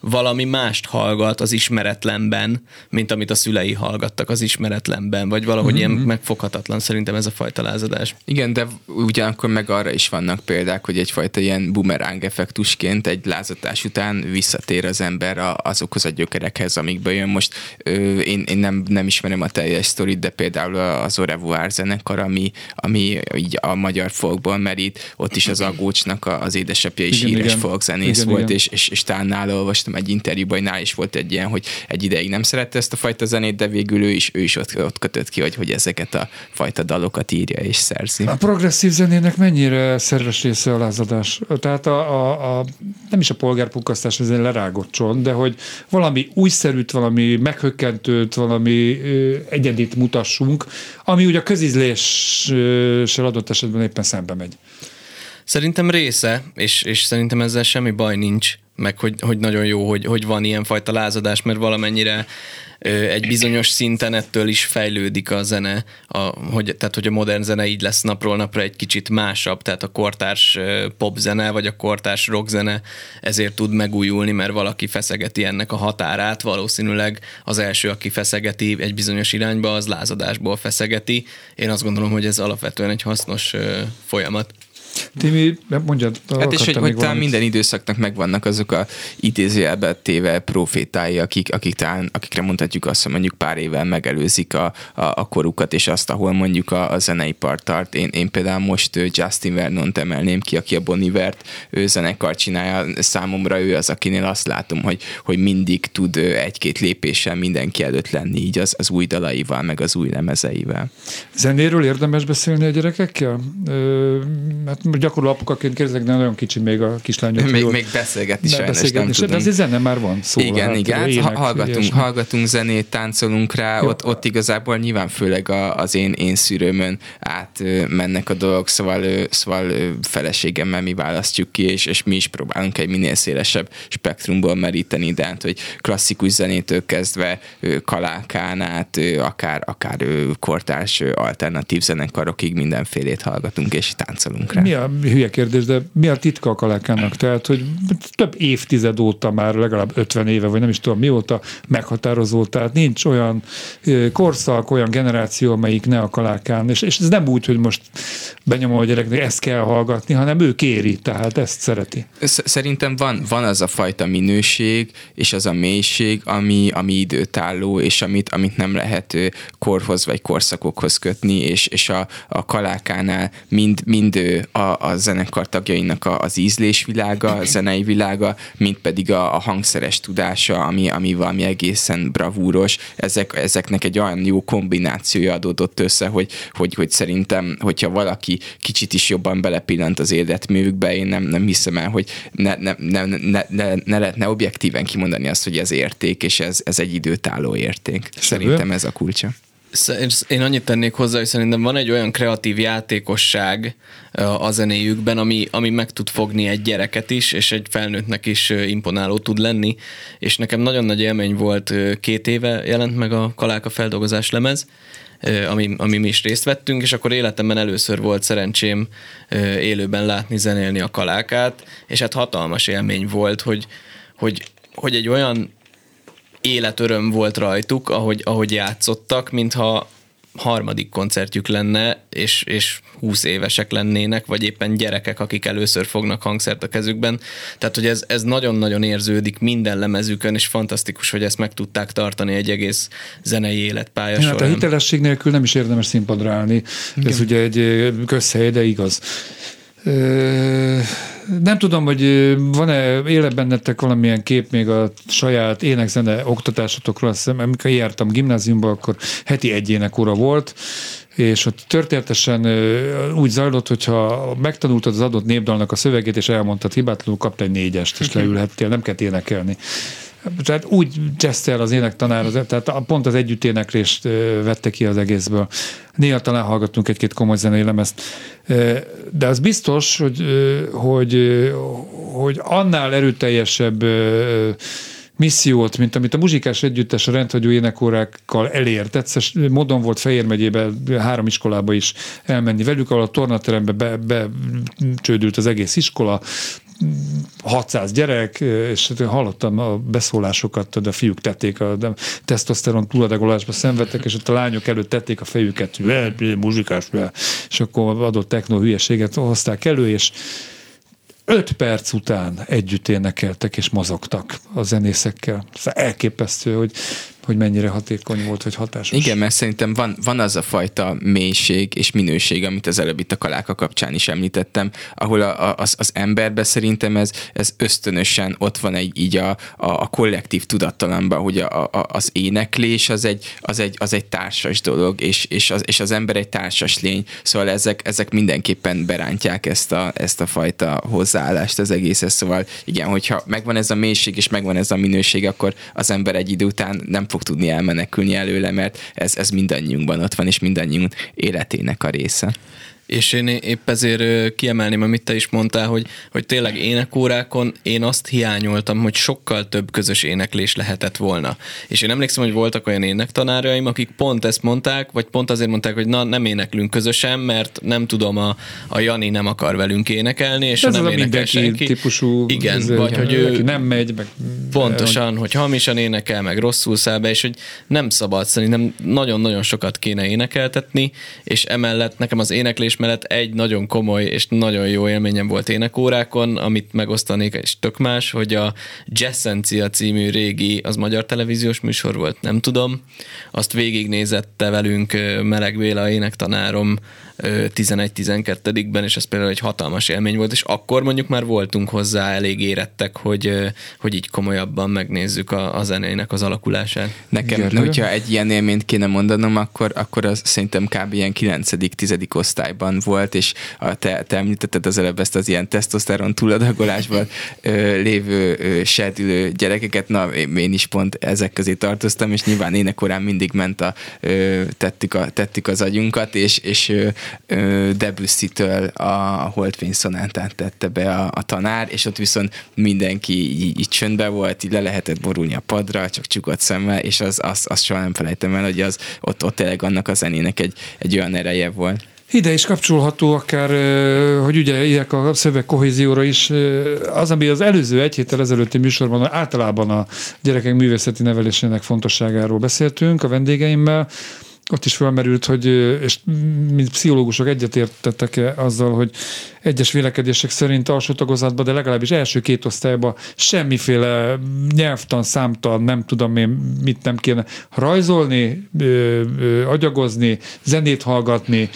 valami mást hallgat az ismeretlenben, mint amit a szülei hallgattak az ismeretlenben, vagy valahogy mm-hmm. ilyen mhm. megfoghatatlan szerintem ez a fajta lázadás. Igen, de ugyanakkor meg arra is vannak példák, hogy egyfajta ilyen bumeráng effektusként egy lázadás után visszatér az ember azokhoz a gyökerekhez, amikből jön. Most ö, én, én nem, nem ismerem a teljes sztorit, de például az Orevoir zenekar, ami, ami így a magyar folkból merít, ott is az *clears throat* Agócsnak az édesapja is igen, híres folkzenész volt, igen. És, és, és talán nála olvastam olvastam egy interjúban, nál is volt egy ilyen, hogy egy ideig nem szerette ezt a fajta zenét, de végül ő is, ő is ott, ott kötött ki, hogy, hogy ezeket a fajta dalokat írja és szerzi. A progresszív zenének mennyire szerves része a lázadás? Tehát a, a, a nem is a polgárpukkasztás, ez egy lerágott csont, de hogy valami újszerűt, valami meghökkentőt, valami ö, egyedit mutassunk, ami ugye a közízléssel adott esetben éppen szembe megy. Szerintem része, és, és szerintem ezzel semmi baj nincs meg hogy, hogy nagyon jó, hogy, hogy van ilyen fajta lázadás, mert valamennyire egy bizonyos szinten ettől is fejlődik a zene, a, hogy, tehát hogy a modern zene így lesz napról napra egy kicsit másabb, tehát a kortárs popzene vagy a kortárs rockzene ezért tud megújulni, mert valaki feszegeti ennek a határát, valószínűleg az első, aki feszegeti egy bizonyos irányba, az lázadásból feszegeti. Én azt gondolom, hogy ez alapvetően egy hasznos folyamat. Timi, mondjad. Hát és hogy, hogy talán minden időszaknak megvannak azok a idézőjelbe téve profétái, akik, akik talán, akikre mondhatjuk azt, hogy mondjuk pár évvel megelőzik a, a, a korukat, és azt, ahol mondjuk a, a zeneipar tart. Én, én például most Justin Vernon emelném ki, aki a Bonivert ő zenekar csinálja. Számomra ő az, akinél azt látom, hogy, hogy mindig tud egy-két lépéssel mindenki előtt lenni, így az, az új dalaival, meg az új lemezeivel. Zenéről érdemes beszélni a gyerekekkel? Mert hát gyakorló apukaként kérdezek, de nagyon kicsi még a kislányok. Még, még beszélgetni sajnos beszélgetni nem. De azért zene már van szó. Igen, hát, igen, ének, hallgatunk, hallgatunk zenét, táncolunk rá, ott, ott igazából nyilván főleg a, az én, én szűrőmön át mennek a dolgok, szóval, szóval feleségemmel mi választjuk ki, és, és mi is próbálunk egy minél szélesebb spektrumból meríteni, de hát, hogy klasszikus zenétől kezdve kalákán át, akár, akár kortárs alternatív zenekarokig mindenfélét hallgatunk és táncolunk rá mi a hülye kérdés, de mi a titka a kalákának? Tehát, hogy több évtized óta már, legalább 50 éve, vagy nem is tudom mióta meghatározó, tehát nincs olyan korszak, olyan generáció, amelyik ne a kalákán, és, és ez nem úgy, hogy most benyomom a gyereknek, ezt kell hallgatni, hanem ő kéri, tehát ezt szereti. Szerintem van, van az a fajta minőség, és az a mélység, ami, ami időtálló, és amit, amit nem lehet korhoz vagy korszakokhoz kötni, és, és a, a kalákánál mind, mind a zenekar tagjainak a, az ízlésvilága, a zenei világa, mint pedig a, a hangszeres tudása, ami, ami valami egészen bravúros. Ezek, ezeknek egy olyan jó kombinációja adódott össze, hogy, hogy, hogy szerintem, hogyha valaki kicsit is jobban belepillant az életművükbe, én nem, nem hiszem el, hogy ne, ne, ne, ne, ne, ne lehetne objektíven kimondani azt, hogy ez érték, és ez, ez egy időtálló érték. Szerintem ez a kulcsa. Én annyit tennék hozzá, hogy szerintem van egy olyan kreatív játékosság a zenéjükben, ami, ami meg tud fogni egy gyereket is, és egy felnőttnek is imponáló tud lenni. És nekem nagyon nagy élmény volt, két éve jelent meg a Kaláka feldolgozás lemez, ami, ami mi is részt vettünk, és akkor életemben először volt szerencsém élőben látni, zenélni a kalákát, és hát hatalmas élmény volt, hogy, hogy, hogy egy olyan életöröm volt rajtuk, ahogy, ahogy játszottak, mintha harmadik koncertjük lenne, és, és 20 évesek lennének, vagy éppen gyerekek, akik először fognak hangszert a kezükben. Tehát, hogy ez, ez nagyon-nagyon érződik minden lemezükön, és fantasztikus, hogy ezt meg tudták tartani egy egész zenei életpálya ja, Hát a hitelesség nélkül nem is érdemes színpadra állni. Igen. Ez ugye egy közhely, de igaz. Nem tudom, hogy van-e, éle bennetek valamilyen kép még a saját énekzene oktatásotokról, azt hiszem, amikor jártam gimnáziumba, akkor heti egy énekóra volt, és ott történetesen úgy zajlott, hogyha megtanultad az adott népdalnak a szövegét, és elmondtad hibátlanul, kaptál egy négyest, és leülhettél, nem kell énekelni. Tehát úgy jazztel az énektanár, tehát pont az együtténeklést vette ki az egészből. Néha talán hallgattunk egy-két komoly zenei lemezt. De az biztos, hogy, hogy, hogy annál erőteljesebb missziót, mint amit a muzsikás együttes a rendhagyó énekórákkal elért. Egyszer módon volt Fejér megyébe három iskolába is elmenni velük, ahol a tornaterembe becsődült be az egész iskola, 600 gyerek, és hallottam a beszólásokat, de a fiúk tették, a tesztoszteron túladagolásba szenvedtek, és ott a lányok előtt tették a fejüket, muzsikás, és akkor adott techno hülyeséget hozták elő, és öt perc után együtt énekeltek és mozogtak a zenészekkel. Szóval elképesztő, hogy hogy mennyire hatékony volt, vagy hatásos. Igen, mert szerintem van, van az a fajta mélység és minőség, amit az előbb itt a kaláka kapcsán is említettem, ahol a, a, az, az emberben szerintem ez, ez ösztönösen ott van egy, így a, a, a kollektív tudattalamban, hogy a, a, az éneklés az egy, az egy, az egy társas dolog, és, és, az, és az ember egy társas lény, szóval ezek, ezek mindenképpen berántják ezt a, ezt a fajta hozzáállást az egészhez, szóval igen, hogyha megvan ez a mélység és megvan ez a minőség, akkor az ember egy idő után nem fog tudni elmenekülni előle, mert ez, ez mindannyiunkban ott van, és mindannyiunk életének a része. És én épp ezért kiemelném, amit te is mondtál, hogy, hogy tényleg énekórákon én azt hiányoltam, hogy sokkal több közös éneklés lehetett volna. És én emlékszem, hogy voltak olyan énektanáraim, akik pont ezt mondták, vagy pont azért mondták, hogy na, nem éneklünk közösen, mert nem tudom, a, a Jani nem akar velünk énekelni, és Ez nem az énekel senki. típusú Igen, ezért, vagy hogy ő nem megy, meg pontosan, hogy hamisan énekel, meg rosszul száll be, és hogy nem szabad, szerintem nagyon-nagyon sokat kéne énekeltetni, és emellett nekem az éneklés mellett egy nagyon komoly és nagyon jó élményem volt énekórákon, amit megosztanék, és tök más, hogy a Jessencia című régi, az magyar televíziós műsor volt, nem tudom, azt végignézette velünk Meleg Béla énektanárom 11-12-ben, és ez például egy hatalmas élmény volt, és akkor mondjuk már voltunk hozzá elég érettek, hogy, hogy így komolyabban megnézzük a, a zenének az alakulását. Nekem, Igen, hogyha egy ilyen élményt kéne mondanom, akkor, akkor az szerintem kb. ilyen 9.-10. osztályban volt, és a, te, te említetted az előbb ezt az ilyen tesztoszteron túladagolásban ö, lévő ö, serdülő gyerekeket, na én is pont ezek közé tartoztam, és nyilván énekorán mindig ment a, ö, tettük, a, tettük az agyunkat, és, és ö, Debussy-től a Holdfény szonátát tette be a, a tanár, és ott viszont mindenki így, így csöndbe volt, így le lehetett borulni a padra, csak csukott szemmel, és az, az, az soha nem felejtem el, hogy az, ott, ott tényleg annak a zenének egy, egy olyan ereje volt. Ide is kapcsolható akár, hogy ugye ilyek a szöveg kohézióra is, az, ami az előző egy héttel ezelőtti műsorban általában a gyerekek művészeti nevelésének fontosságáról beszéltünk a vendégeimmel, ott is felmerült, hogy, és mint pszichológusok egyetértettek -e azzal, hogy egyes vélekedések szerint alsó tagozatban, de legalábbis első két osztályban semmiféle nyelvtan, számtan, nem tudom én mit nem kéne rajzolni, agyagozni, zenét hallgatni,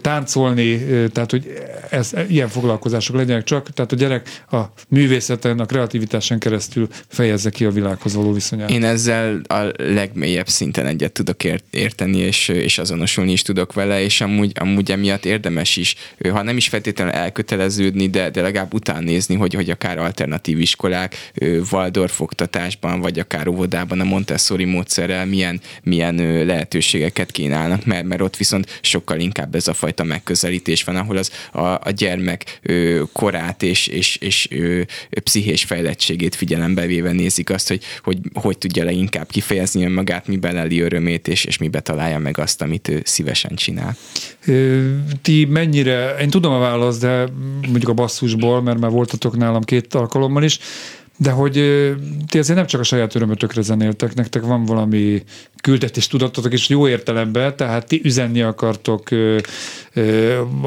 táncolni, tehát hogy ez, ilyen foglalkozások legyenek csak, tehát a gyerek a művészeten, a kreativitásán keresztül fejezze ki a világhoz való viszonyát. Én ezzel a legmélyebb szinten egyet tudok érteni, és, és azonosulni is tudok vele, és amúgy, amúgy emiatt érdemes is, ha nem is feltétlenül elköteleződni, de, de legalább után nézni, hogy, hogy akár alternatív iskolák, Waldorf oktatásban, vagy akár óvodában a Montessori módszerrel milyen, milyen lehetőségeket kínálnak, mert, mert ott viszont sokkal inkább ez a fajta megközelítés van, ahol az a, a gyermek ö, korát és, és, és ö, pszichés fejlettségét figyelembe véve nézik azt, hogy hogy, hogy tudja leginkább kifejezni önmagát, miben leli örömét, és, és mibe találja meg azt, amit ő szívesen csinál. Ti mennyire, én tudom a választ, de mondjuk a basszusból, mert már voltatok nálam két alkalommal is, de hogy ti azért nem csak a saját örömötökre zenéltek, nektek van valami küldetés tudatotok, és jó értelemben, tehát ti üzenni akartok, a,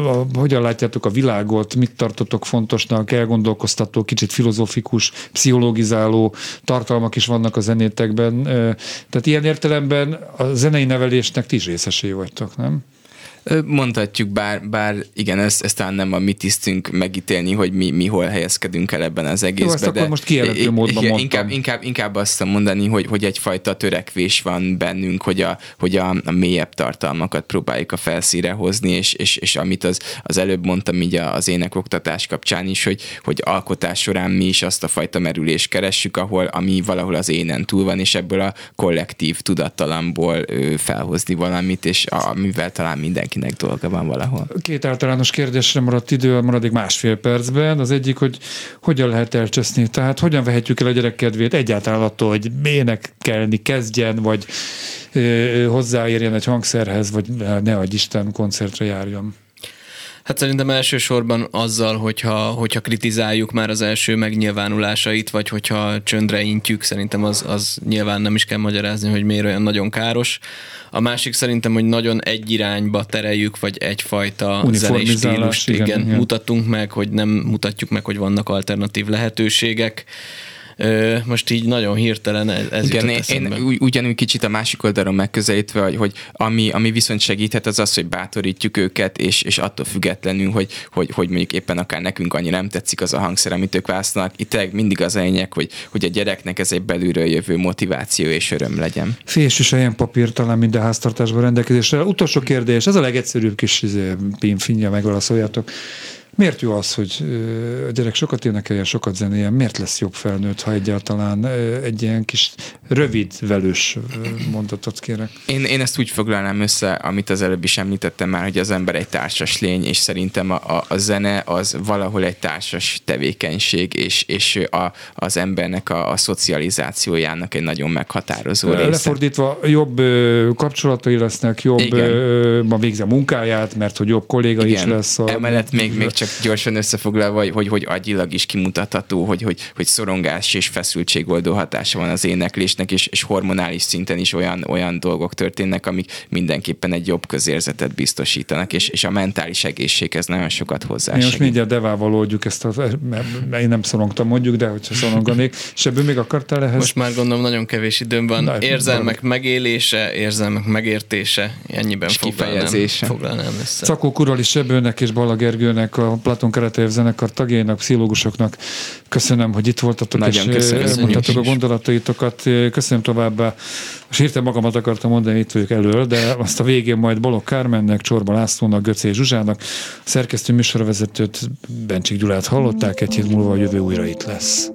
a, hogyan látjátok a világot, mit tartotok fontosnak, elgondolkoztató, kicsit filozófikus, pszichologizáló tartalmak is vannak a zenétekben. Tehát ilyen értelemben a zenei nevelésnek ti is részesé vagytok, nem? Mondhatjuk, bár, bár igen, ez, ez talán nem a mi tisztünk megítélni, hogy mi, mi hol helyezkedünk el ebben az egészben. Jó, ezt de akkor most kijelentő módban mondtam. Inkább, inkább, inkább azt mondani, hogy, hogy egyfajta törekvés van bennünk, hogy a, hogy a, a mélyebb tartalmakat próbáljuk a felszíre hozni, és, és, és amit az, az előbb mondtam így az énekoktatás kapcsán is, hogy, hogy alkotás során mi is azt a fajta merülést keressük, ahol ami valahol az énen túl van, és ebből a kollektív tudattalamból felhozni valamit, és amivel talán mindenki mindenkinek dolga van valahol. Két általános kérdésre maradt idő a maradék másfél percben. Az egyik, hogy hogyan lehet elcseszni, tehát hogyan vehetjük el a gyerek kedvét egyáltalán attól, hogy énekelni kezdjen, vagy ö, hozzáérjen egy hangszerhez, vagy ne adj Isten koncertre járjon. Hát szerintem elsősorban azzal, hogyha, hogyha kritizáljuk már az első megnyilvánulásait, vagy hogyha csöndre intjük, szerintem az, az nyilván nem is kell magyarázni, hogy miért olyan nagyon káros. A másik szerintem, hogy nagyon egy irányba tereljük, vagy egyfajta zenei stílust igen, igen, igen. mutatunk meg, hogy nem mutatjuk meg, hogy vannak alternatív lehetőségek most így nagyon hirtelen ez, ez Igen, én, én ugyanúgy kicsit a másik oldalon megközelítve, hogy, hogy ami, ami viszont segíthet, az az, hogy bátorítjuk őket, és, és attól függetlenül, hogy, hogy, hogy mondjuk éppen akár nekünk annyi nem tetszik az a hangszer, amit ők választanak. Itt mindig az a lényeg, hogy, hogy a gyereknek ez egy belülről jövő motiváció és öröm legyen. Fés és ilyen papír talán minden háztartásban rendelkezésre. Utolsó kérdés, ez a legegyszerűbb kis izé, pinfinja, megválaszoljátok. Miért jó az, hogy a gyerek sokat énekeljen, sokat zenéljen? Miért lesz jobb felnőtt, ha egyáltalán egy ilyen kis rövid, velős mondatot kérek? Én, én ezt úgy foglalnám össze, amit az előbb is említettem már, hogy az ember egy társas lény, és szerintem a, a, a zene az valahol egy társas tevékenység, és, és a, az embernek a, a szocializációjának egy nagyon meghatározó része. Lefordítva jobb kapcsolatai lesznek, jobb Igen. ma végzi a munkáját, mert hogy jobb kolléga Igen. is lesz. A... Emellett még, még csak gyorsan összefoglalva, hogy, hogy, hogy agyilag is kimutatható, hogy, hogy, hogy szorongás és feszültségoldó hatása van az éneklésnek, és, és hormonális szinten is olyan, olyan dolgok történnek, amik mindenképpen egy jobb közérzetet biztosítanak, és, és a mentális egészséghez nagyon sokat hozzá. Én most mindjárt devával oldjuk ezt, a, mert én nem szorongtam mondjuk, de hogyha szoronganék, és ebből még akartál ehhez? Most már gondolom nagyon kevés időm van. Na, érzelmek van. megélése, érzelmek megértése, ennyiben foglalnám, foglalnám össze. Cakó Kurali Sebőnek és Bala Gergőnek a Platon Keretejev zenekar tagjainak, pszichológusoknak köszönöm, hogy itt voltatok, Nagyon és mondhatok a gondolataitokat. Köszönöm továbbá. Most hirtelen magamat akartam mondani, itt vagyok elől, de azt a végén majd Balog Kármennek, Csorba Lászlónak, Göcé Zsuzsának, szerkesztő műsorvezetőt, Bencsik Gyulát hallották, egy hét múlva a jövő újra itt lesz.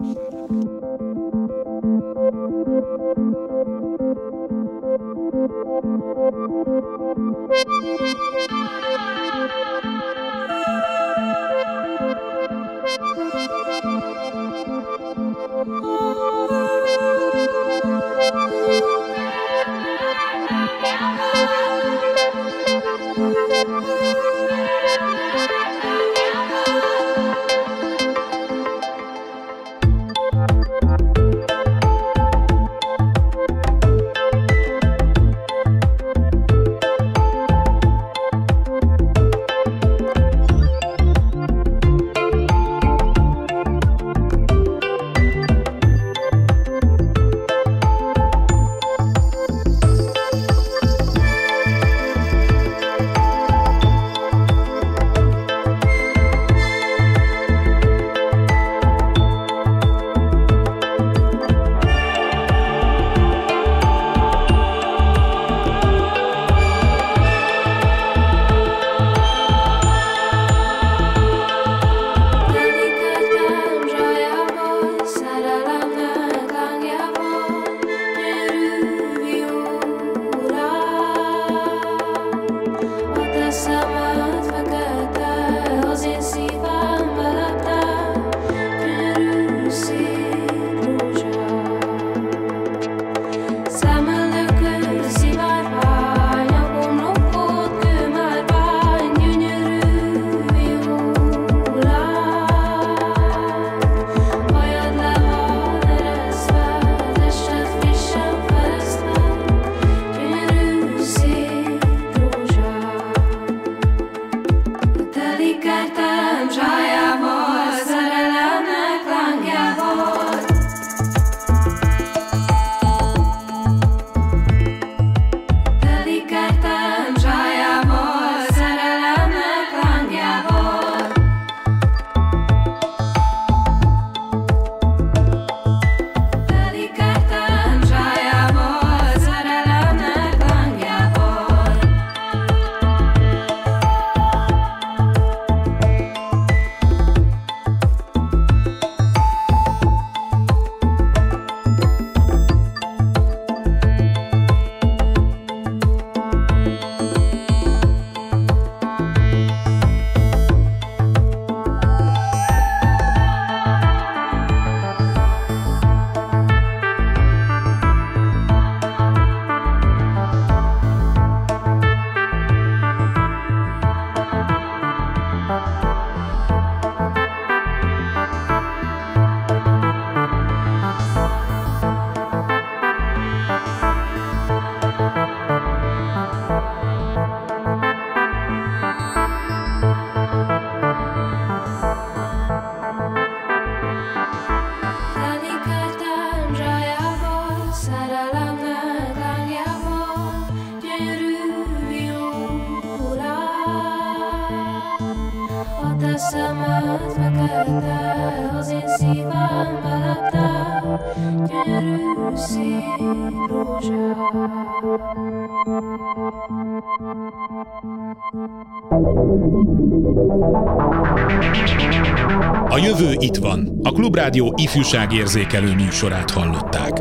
Klubrádió ifjúságérzékelő műsorát hallották.